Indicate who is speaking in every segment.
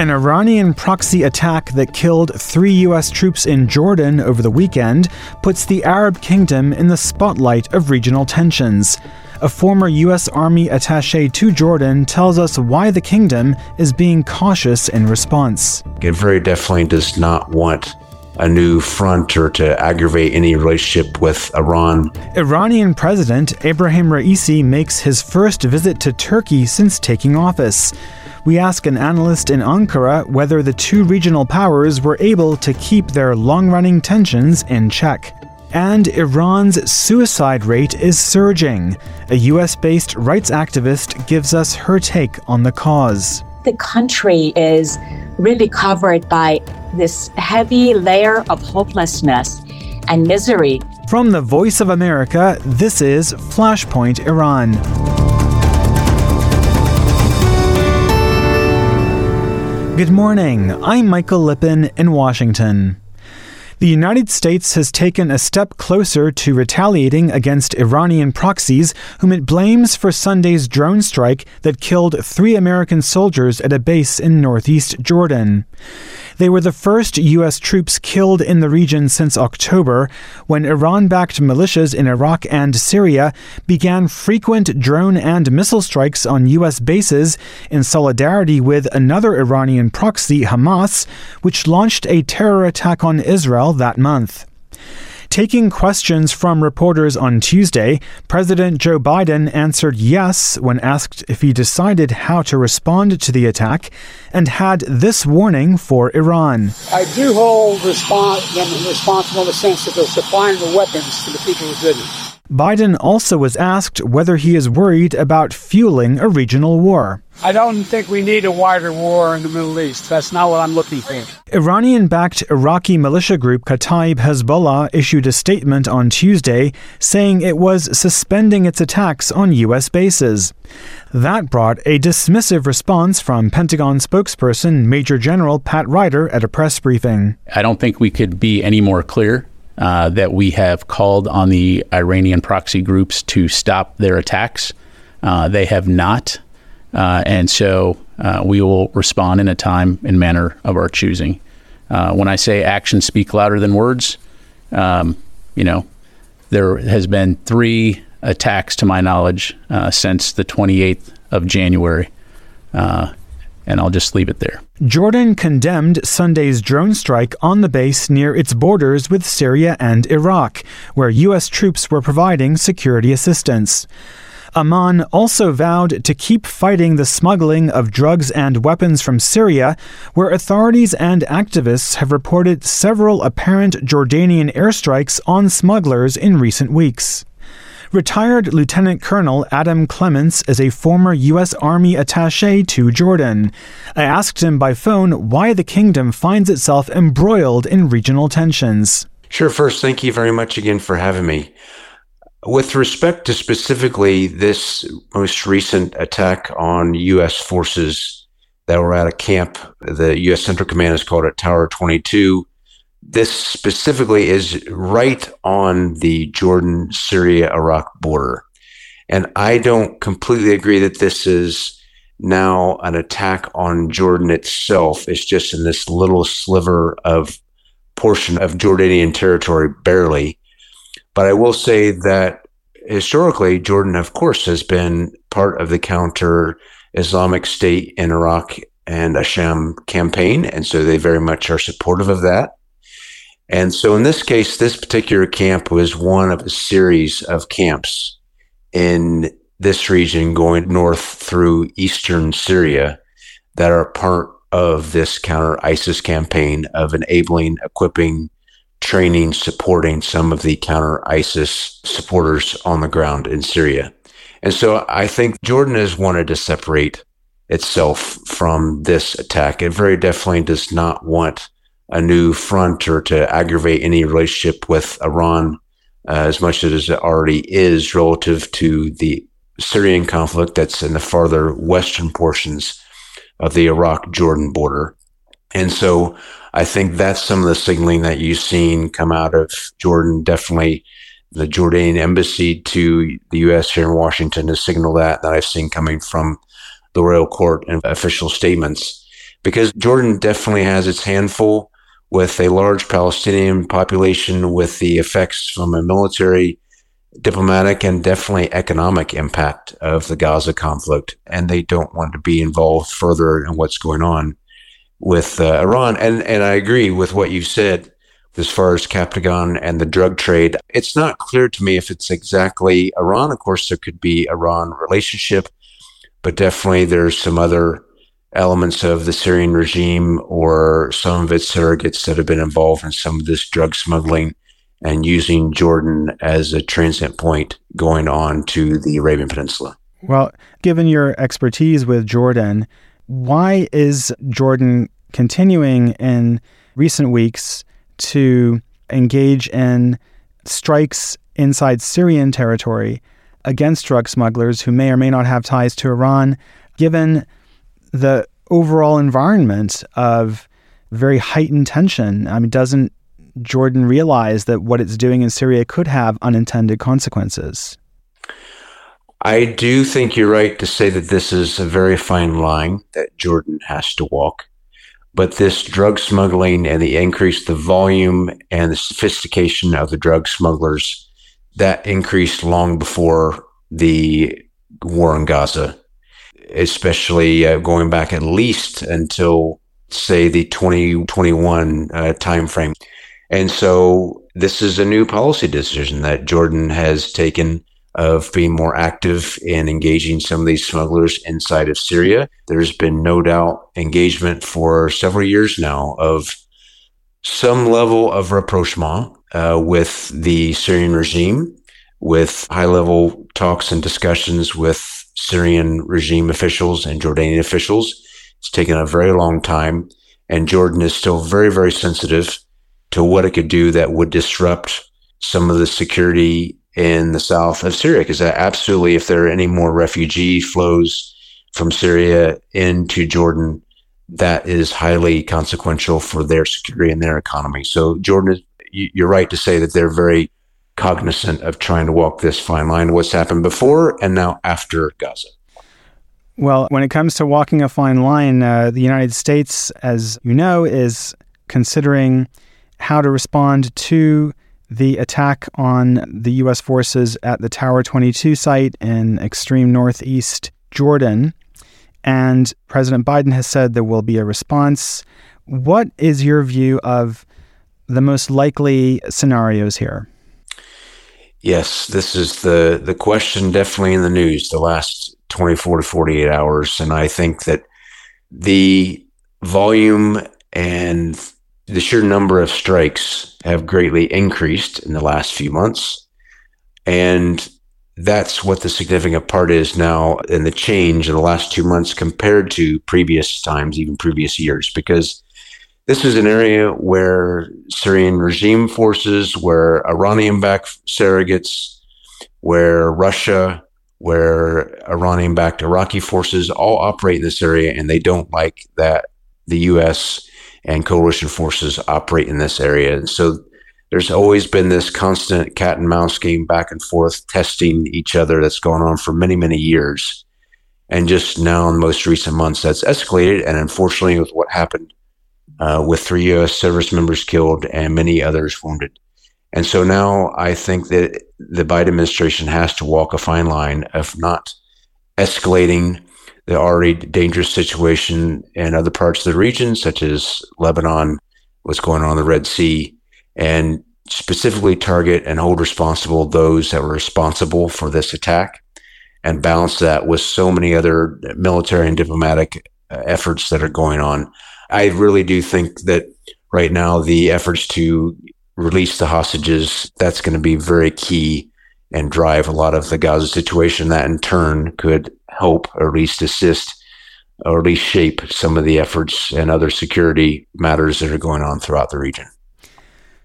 Speaker 1: An Iranian proxy attack that killed three U.S. troops in Jordan over the weekend puts the Arab kingdom in the spotlight of regional tensions. A former U.S. Army attache to Jordan tells us why the kingdom is being cautious in response.
Speaker 2: It very definitely does not want a new front or to aggravate any relationship with Iran.
Speaker 1: Iranian President Ebrahim Raisi makes his first visit to Turkey since taking office we ask an analyst in Ankara whether the two regional powers were able to keep their long running tensions in check. And Iran's suicide rate is surging. A US based rights activist gives us her take on the cause.
Speaker 3: The country is really covered by this heavy layer of hopelessness and misery.
Speaker 1: From the Voice of America, this is Flashpoint Iran. Good morning. I'm Michael Lipin in Washington. The United States has taken a step closer to retaliating against Iranian proxies, whom it blames for Sunday's drone strike that killed three American soldiers at a base in northeast Jordan. They were the first U.S. troops killed in the region since October, when Iran backed militias in Iraq and Syria began frequent drone and missile strikes on U.S. bases in solidarity with another Iranian proxy, Hamas, which launched a terror attack on Israel that month. Taking questions from reporters on Tuesday, President Joe Biden answered yes when asked if he decided how to respond to the attack and had this warning for Iran.
Speaker 4: I do hold respons- them responsible in the sense that they're supplying the weapons to the people who did it.
Speaker 1: Biden also was asked whether he is worried about fueling a regional war.
Speaker 4: I don't think we need a wider war in the Middle East. That's not what I'm looking for.
Speaker 1: Iranian backed Iraqi militia group Kataib Hezbollah issued a statement on Tuesday saying it was suspending its attacks on U.S. bases. That brought a dismissive response from Pentagon spokesperson Major General Pat Ryder at a press briefing.
Speaker 5: I don't think we could be any more clear uh, that we have called on the Iranian proxy groups to stop their attacks. Uh, they have not. Uh, and so uh, we will respond in a time and manner of our choosing. Uh, when I say actions speak louder than words, um, you know, there has been three attacks to my knowledge uh, since the 28th of January uh, and I'll just leave it there.
Speaker 1: Jordan condemned Sunday's drone strike on the base near its borders with Syria and Iraq, where U.S. troops were providing security assistance. Amman also vowed to keep fighting the smuggling of drugs and weapons from Syria, where authorities and activists have reported several apparent Jordanian airstrikes on smugglers in recent weeks. Retired Lieutenant Colonel Adam Clements is a former U.S. Army attache to Jordan. I asked him by phone why the kingdom finds itself embroiled in regional tensions.
Speaker 2: Sure. First, thank you very much again for having me. With respect to specifically this most recent attack on U.S. forces that were at a camp, the U.S. Central Command has called it Tower 22 this specifically is right on the Jordan, Syria, Iraq border. And I don't completely agree that this is now an attack on Jordan itself. It's just in this little sliver of portion of Jordanian territory, barely. But I will say that historically, Jordan, of course, has been part of the counter Islamic State in Iraq and Asham campaign. And so they very much are supportive of that. And so in this case, this particular camp was one of a series of camps in this region going north through eastern Syria that are part of this counter ISIS campaign of enabling, equipping, training, supporting some of the counter ISIS supporters on the ground in Syria. And so I think Jordan has wanted to separate itself from this attack. It very definitely does not want a new front or to aggravate any relationship with Iran uh, as much as it already is relative to the Syrian conflict that's in the farther western portions of the Iraq Jordan border. And so I think that's some of the signaling that you've seen come out of Jordan. Definitely the Jordanian embassy to the U.S. here in Washington has signaled that, that I've seen coming from the royal court and official statements. because Jordan definitely has its handful with a large Palestinian population with the effects from a military, diplomatic, and definitely economic impact of the Gaza conflict. And they don't want to be involved further in what's going on with uh, Iran. And, and I agree with what you said as far as Captagon and the drug trade. It's not clear to me if it's exactly Iran. Of course, there could be Iran relationship, but definitely there's some other elements of the Syrian regime or some of its surrogates that have been involved in some of this drug smuggling and using Jordan as a transit point going on to the Arabian Peninsula.
Speaker 1: Well, given your expertise with Jordan, why is Jordan continuing in recent weeks to engage in strikes inside Syrian territory against drug smugglers who may or may not have ties to Iran, given the overall environment of very heightened tension. I mean, doesn't Jordan realize that what it's doing in Syria could have unintended consequences?
Speaker 2: I do think you're right to say that this is a very fine line that Jordan has to walk. But this drug smuggling and the increase, the volume and the sophistication of the drug smugglers, that increased long before the war in Gaza especially uh, going back at least until say the 2021 uh, timeframe. And so this is a new policy decision that Jordan has taken of being more active in engaging some of these smugglers inside of Syria. There's been no doubt engagement for several years now of some level of rapprochement uh, with the Syrian regime, with high level talks and discussions with Syrian regime officials and Jordanian officials. It's taken a very long time, and Jordan is still very, very sensitive to what it could do that would disrupt some of the security in the south of Syria. Because uh, absolutely, if there are any more refugee flows from Syria into Jordan, that is highly consequential for their security and their economy. So Jordan is, you're right to say that they're very cognizant of trying to walk this fine line, what's happened before and now after Gaza.
Speaker 1: Well, when it comes to walking a fine line, uh, the United States, as you know, is considering how to respond to the attack on the U.S. forces at the Tower 22 site in extreme northeast Jordan. And President Biden has said there will be a response. What is your view of the most likely scenarios here?
Speaker 2: Yes, this is the the question definitely in the news the last 24 to 48 hours and I think that the volume and the sheer number of strikes have greatly increased in the last few months and that's what the significant part is now in the change in the last 2 months compared to previous times even previous years because this is an area where Syrian regime forces, where Iranian backed surrogates, where Russia, where Iranian backed Iraqi forces all operate in this area, and they don't like that the U.S. and coalition forces operate in this area. And so there's always been this constant cat and mouse game back and forth, testing each other that's gone on for many, many years. And just now, in the most recent months, that's escalated. And unfortunately, with what happened uh, with three U.S. service members killed and many others wounded. And so now I think that the Biden administration has to walk a fine line of not escalating the already dangerous situation in other parts of the region, such as Lebanon, what's going on in the Red Sea, and specifically target and hold responsible those that were responsible for this attack and balance that with so many other military and diplomatic uh, efforts that are going on I really do think that right now the efforts to release the hostages that's going to be very key and drive a lot of the Gaza situation. That in turn could help or at least assist or at least shape some of the efforts and other security matters that are going on throughout the region.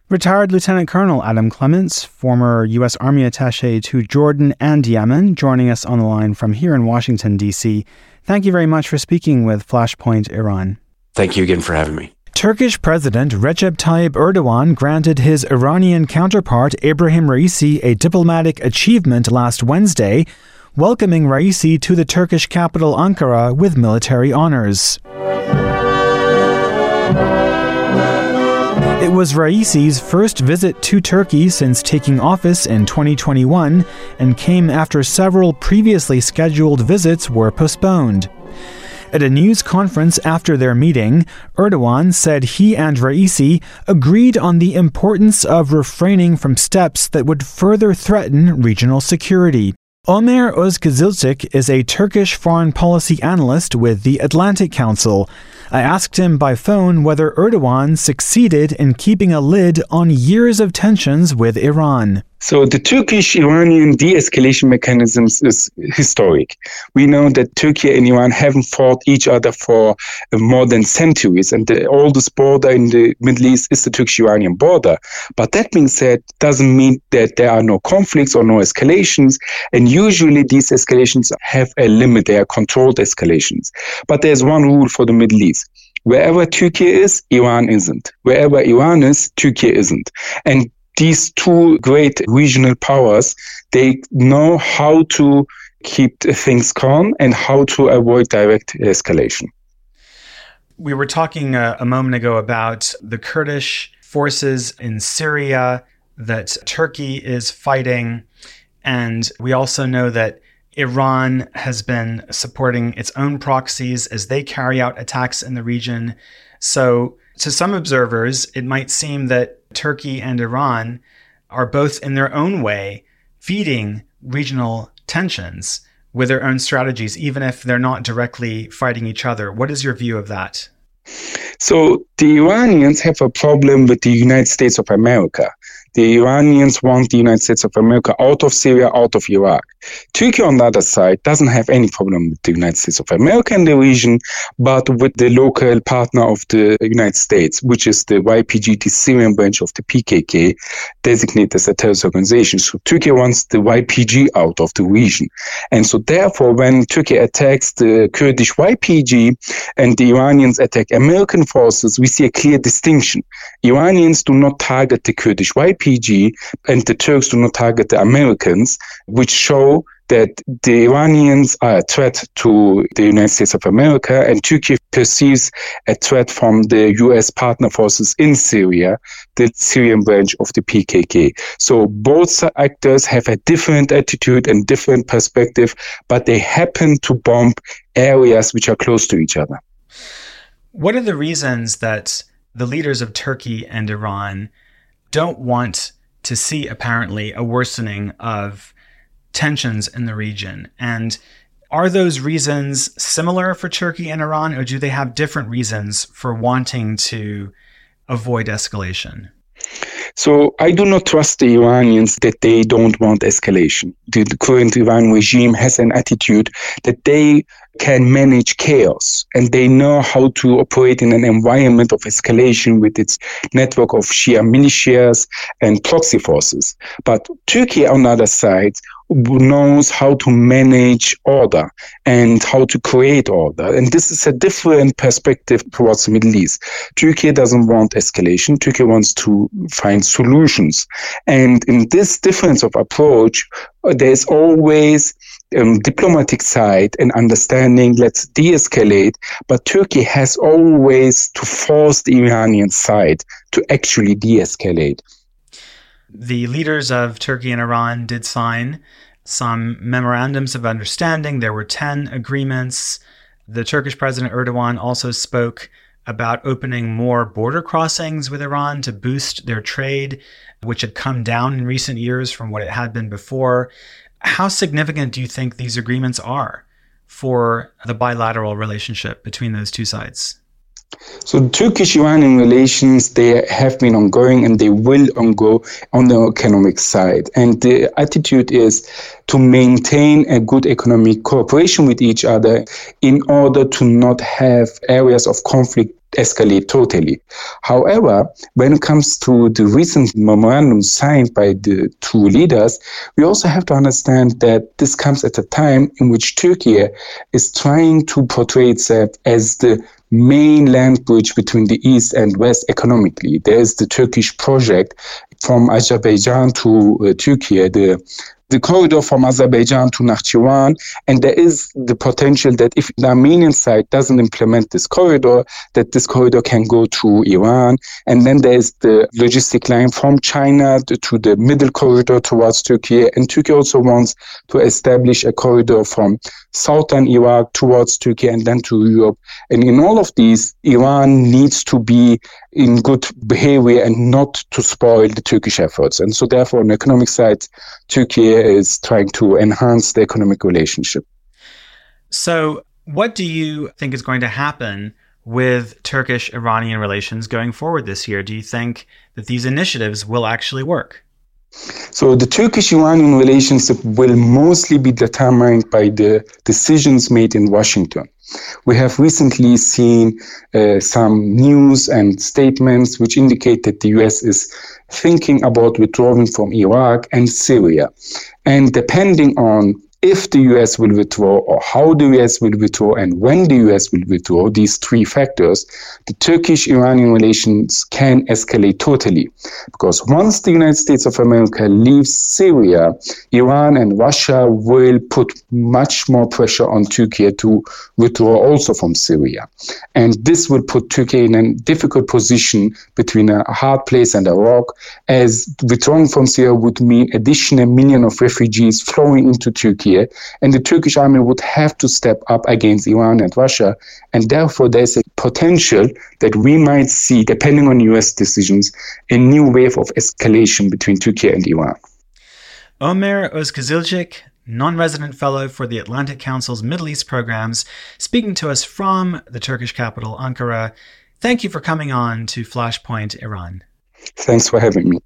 Speaker 1: Retired Lieutenant Colonel Adam Clements, former U.S. Army attache to Jordan and Yemen, joining us on the line from here in Washington, D.C. Thank you very much for speaking with Flashpoint Iran.
Speaker 2: Thank you again for having me.
Speaker 1: Turkish President Recep Tayyip Erdogan granted his Iranian counterpart Ebrahim Raisi a diplomatic achievement last Wednesday, welcoming Raisi to the Turkish capital Ankara with military honors. It was Raisi's first visit to Turkey since taking office in 2021 and came after several previously scheduled visits were postponed. At a news conference after their meeting, Erdogan said he and Raisi agreed on the importance of refraining from steps that would further threaten regional security. Omer Özkızılçık is a Turkish foreign policy analyst with the Atlantic Council. I asked him by phone whether Erdogan succeeded in keeping a lid on years of tensions with Iran.
Speaker 6: So the Turkish-Iranian de-escalation mechanisms is historic. We know that Turkey and Iran haven't fought each other for uh, more than centuries, and the oldest border in the Middle East is the Turkish-Iranian border. But that being said, doesn't mean that there are no conflicts or no escalations. And usually these escalations have a limit; they are controlled escalations. But there's one rule for the Middle East. Wherever Turkey is, Iran isn't. Wherever Iran is, Turkey isn't. And these two great regional powers, they know how to keep things calm and how to avoid direct escalation.
Speaker 1: We were talking a, uh, a moment ago about the Kurdish forces in Syria that Turkey is fighting. And we also know that Iran has been supporting its own proxies as they carry out attacks in the region. So, to some observers, it might seem that Turkey and Iran are both in their own way feeding regional tensions with their own strategies, even if they're not directly fighting each other. What is your view of that?
Speaker 6: So the Iranians have a problem with the United States of America. The Iranians want the United States of America out of Syria, out of Iraq. Turkey, on the other side, doesn't have any problem with the United States of America in the region, but with the local partner of the United States, which is the YPG, the Syrian branch of the PKK, designated as a terrorist organization. So Turkey wants the YPG out of the region. And so therefore, when Turkey attacks the Kurdish YPG and the Iranians attack American forces, we see a clear distinction. Iranians do not target the Kurdish YPG RPG and the Turks do not target the Americans, which show that the Iranians are a threat to the United States of America and Turkey perceives a threat from the US partner forces in Syria, the Syrian branch of the PKK. So both actors have a different attitude and different perspective, but they happen to bomb areas which are close to each other.
Speaker 1: What are the reasons that the leaders of Turkey and Iran don't want to see apparently a worsening of tensions in the region. And are those reasons similar for Turkey and Iran, or do they have different reasons for wanting to avoid escalation?
Speaker 6: So I do not trust the Iranians that they don't want escalation. The, the current Iran regime has an attitude that they can manage chaos and they know how to operate in an environment of escalation with its network of Shia militias and proxy forces. But Turkey, on the other side, knows how to manage order and how to create order. And this is a different perspective towards the Middle East. Turkey doesn't want escalation. Turkey wants to find solutions. And in this difference of approach, there's always um, diplomatic side and understanding, let's de-escalate. But Turkey has always to force the Iranian side to actually de-escalate.
Speaker 1: The leaders of Turkey and Iran did sign some memorandums of understanding. There were 10 agreements. The Turkish President Erdogan also spoke about opening more border crossings with Iran to boost their trade, which had come down in recent years from what it had been before. How significant do you think these agreements are for the bilateral relationship between those two sides?
Speaker 6: So Turkish-Iranian relations, they have been ongoing and they will ongo on the economic side. And the attitude is to maintain a good economic cooperation with each other in order to not have areas of conflict escalate totally. However, when it comes to the recent memorandum signed by the two leaders, we also have to understand that this comes at a time in which Turkey is trying to portray itself as the main land bridge between the East and West economically. There's the Turkish project from Azerbaijan to uh, Turkey, the the corridor from Azerbaijan to Nakhchivan, and there is the potential that if the Armenian side doesn't implement this corridor, that this corridor can go to Iran, and then there is the logistic line from China to, to the middle corridor towards Turkey, and Turkey also wants to establish a corridor from southern Iraq towards Turkey and then to Europe. And in all of these, Iran needs to be in good behavior and not to spoil the Turkish efforts. And so, therefore, on the economic side, Turkey is trying to enhance the economic relationship.
Speaker 1: So, what do you think is going to happen with Turkish Iranian relations going forward this year? Do you think that these initiatives will actually work?
Speaker 6: So the Turkish-Iranian relationship will mostly be determined by the decisions made in Washington. We have recently seen uh, some news and statements which indicate that the US is thinking about withdrawing from Iraq and Syria. And depending on if the US will withdraw or how the US will withdraw and when the US will withdraw, these three factors, the Turkish Iranian relations can escalate totally. Because once the United States of America leaves Syria, Iran and Russia will put much more pressure on Turkey to withdraw also from Syria. And this will put Turkey in a difficult position between a hard place and a rock, as withdrawing from Syria would mean additional million of refugees flowing into Turkey and the Turkish army would have to step up against Iran and Russia. And therefore, there's a potential that we might see, depending on US decisions, a new wave of escalation between Turkey and Iran.
Speaker 1: Omer Ozkizilcik, non resident fellow for the Atlantic Council's Middle East programs, speaking to us from the Turkish capital, Ankara. Thank you for coming on to Flashpoint Iran.
Speaker 6: Thanks for having me.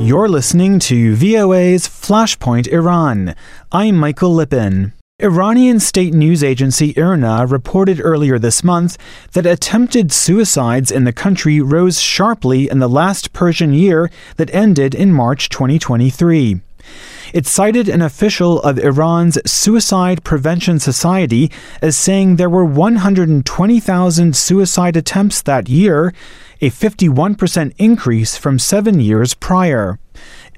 Speaker 1: You're listening to VOA's Flashpoint Iran. I'm Michael Lipin. Iranian state news agency IRNA reported earlier this month that attempted suicides in the country rose sharply in the last Persian year that ended in March 2023. It cited an official of Iran's Suicide Prevention Society as saying there were 120,000 suicide attempts that year, a 51% increase from seven years prior.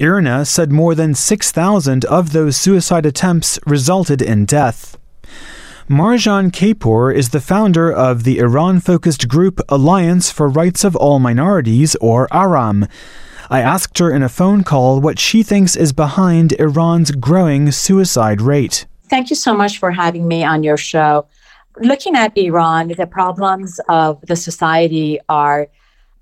Speaker 1: IRNA said more than 6,000 of those suicide attempts resulted in death. Marjan Keypour is the founder of the Iran focused group Alliance for Rights of All Minorities, or ARAM. I asked her in a phone call what she thinks is behind Iran's growing suicide rate.
Speaker 3: Thank you so much for having me on your show. Looking at Iran, the problems of the society are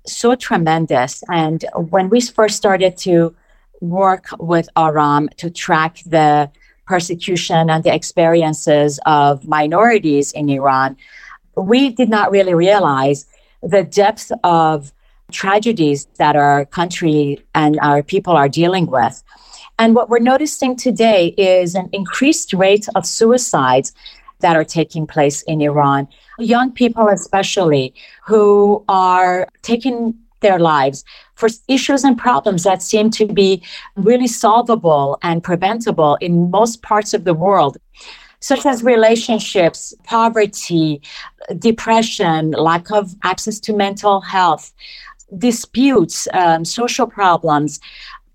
Speaker 3: so tremendous. And when we first started to work with Aram to track the persecution and the experiences of minorities in Iran, we did not really realize the depth of tragedies that our country and our people are dealing with. And what we're noticing today is an increased rate of suicides that are taking place in Iran. Young people, especially, who are taking their lives for issues and problems that seem to be really solvable and preventable in most parts of the world such as relationships, poverty, depression, lack of access to mental health, disputes, um, social problems,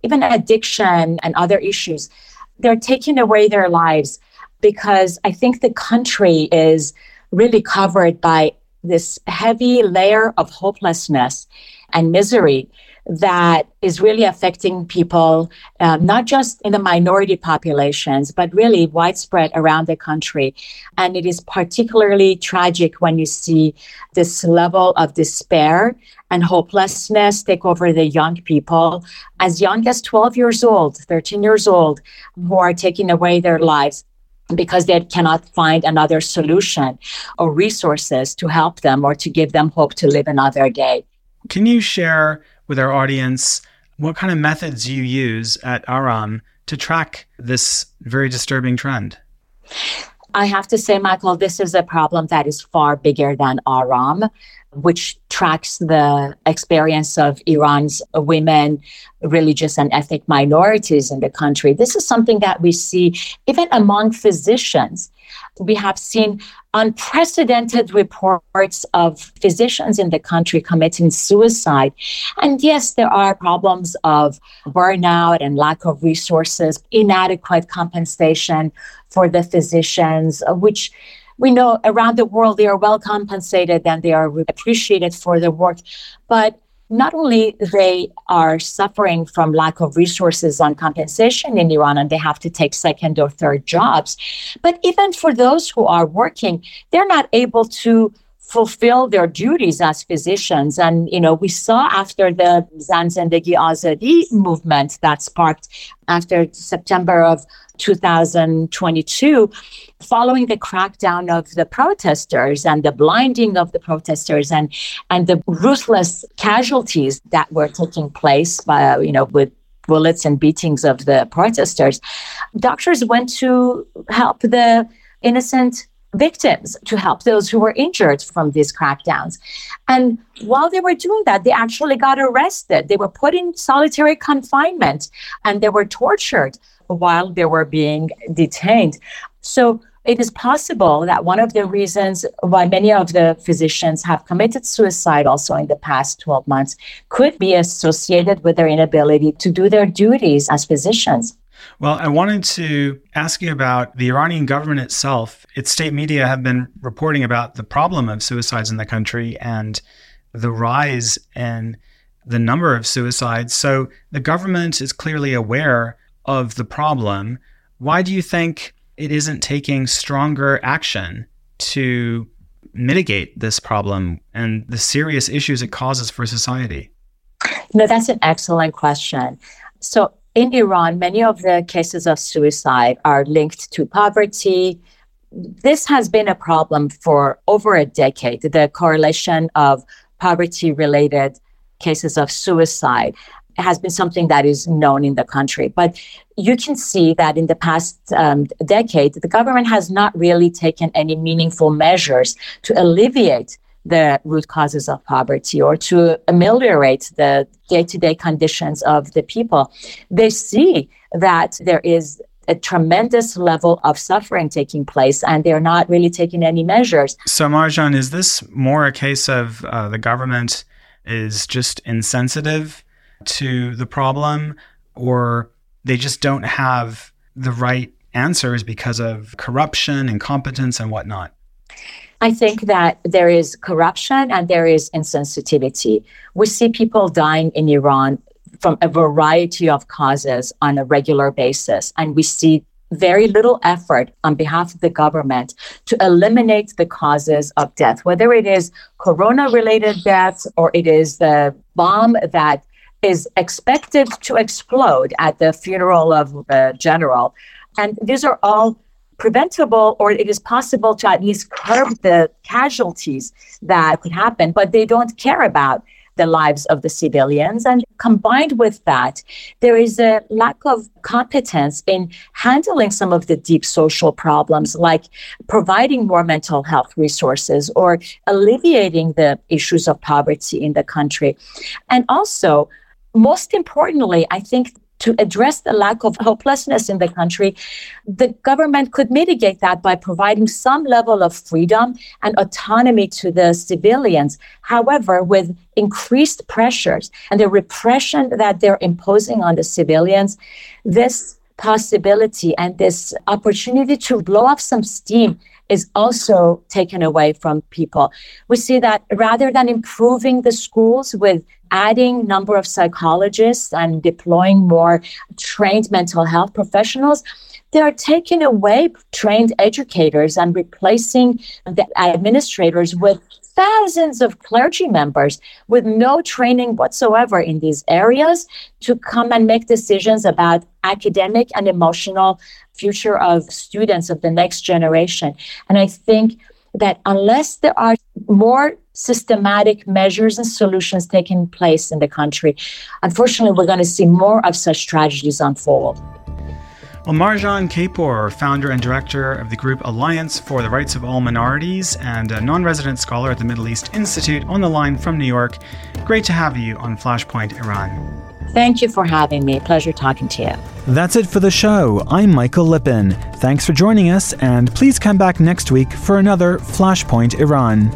Speaker 3: even addiction and other issues. They're taking away their lives because I think the country is really covered by this heavy layer of hopelessness and misery that is really affecting people, uh, not just in the minority populations, but really widespread around the country. And it is particularly tragic when you see this level of despair and hopelessness take over the young people, as young as 12 years old, 13 years old, who are taking away their lives because they cannot find another solution or resources to help them or to give them hope to live another day.
Speaker 1: Can you share with our audience what kind of methods you use at Aram to track this very disturbing trend?
Speaker 3: I have to say, Michael, this is a problem that is far bigger than Aram, which tracks the experience of Iran's women, religious and ethnic minorities in the country. This is something that we see even among physicians We have seen unprecedented reports of physicians in the country committing suicide. And yes, there are problems of burnout and lack of resources, inadequate compensation for the physicians, which we know around the world they are well compensated and they are appreciated for their work. But not only they are suffering from lack of resources on compensation in Iran and they have to take second or third jobs, but even for those who are working, they're not able to fulfill their duties as physicians. And, you know, we saw after the Zan Zendegi Azadi movement that sparked after September of 2022, following the crackdown of the protesters and the blinding of the protesters and, and the ruthless casualties that were taking place by, you know, with bullets and beatings of the protesters, doctors went to help the innocent victims to help those who were injured from these crackdowns. And while they were doing that, they actually got arrested. They were put in solitary confinement and they were tortured while they were being detained. So it is possible that one of the reasons why many of the physicians have committed suicide also in the past 12 months could be associated with their inability to do their duties as physicians.
Speaker 1: Well, I wanted to ask you about the Iranian government itself. Its state media have been reporting about the problem of suicides in the country and the rise in the number of suicides. So the government is clearly aware of the problem, why do you think it isn't taking stronger action to mitigate this problem and the serious issues it causes for society?
Speaker 3: No, that's an excellent question. So, in Iran, many of the cases of suicide are linked to poverty. This has been a problem for over a decade, the correlation of poverty related cases of suicide has been something that is known in the country. But you can see that in the past um, decade, the government has not really taken any meaningful measures to alleviate the root causes of poverty or to ameliorate the day to day conditions of the people. They see that there is a tremendous level of suffering taking place, and they're not really taking any measures.
Speaker 1: So, Marjan, is this more a case of uh, the government is just insensitive to the problem or they just don't have the right answers because of corruption, incompetence, and whatnot?
Speaker 3: I think that there is corruption and there is insensitivity. We see people dying in Iran from a variety of causes on a regular basis, and we see very little effort on behalf of the government to eliminate the causes of death, whether it is corona related deaths or it is the bomb that is expected to explode at the funeral of a general. And these are all preventable, or it is possible to at least curb the casualties that could happen, but they don't care about the lives of the civilians. And combined with that, there is a lack of competence in handling some of the deep social problems, like providing more mental health resources or alleviating the issues of poverty in the country. And also, most importantly, I think to address the lack of hopelessness in the country, the government could mitigate that by providing some level of freedom and autonomy to the civilians. However, with increased pressures and the repression that they're imposing on the civilians, this possibility and this opportunity to blow off some steam is also taken away from people. We see that rather than improving the schools with adding number of psychologists and deploying more trained mental health professionals, they are taking away trained educators and replacing the administrators with thousands of clergy members with no training whatsoever in these areas to come and make decisions about academic and emotional future of students of the next generation. And I think that unless there are more systematic measures and solutions taking place in the country, unfortunately, we're going to see more of such tragedies unfold.
Speaker 1: Well, Marjan Keypour, founder and director of the group Alliance for the Rights of All Minorities and a non resident scholar at the Middle East Institute, on the line from New York. Great to have you on Flashpoint Iran.
Speaker 3: Thank you for having me. Pleasure talking to you.
Speaker 1: That's it for the show. I'm Michael Lipin. Thanks for joining us, and please come back next week for another Flashpoint Iran.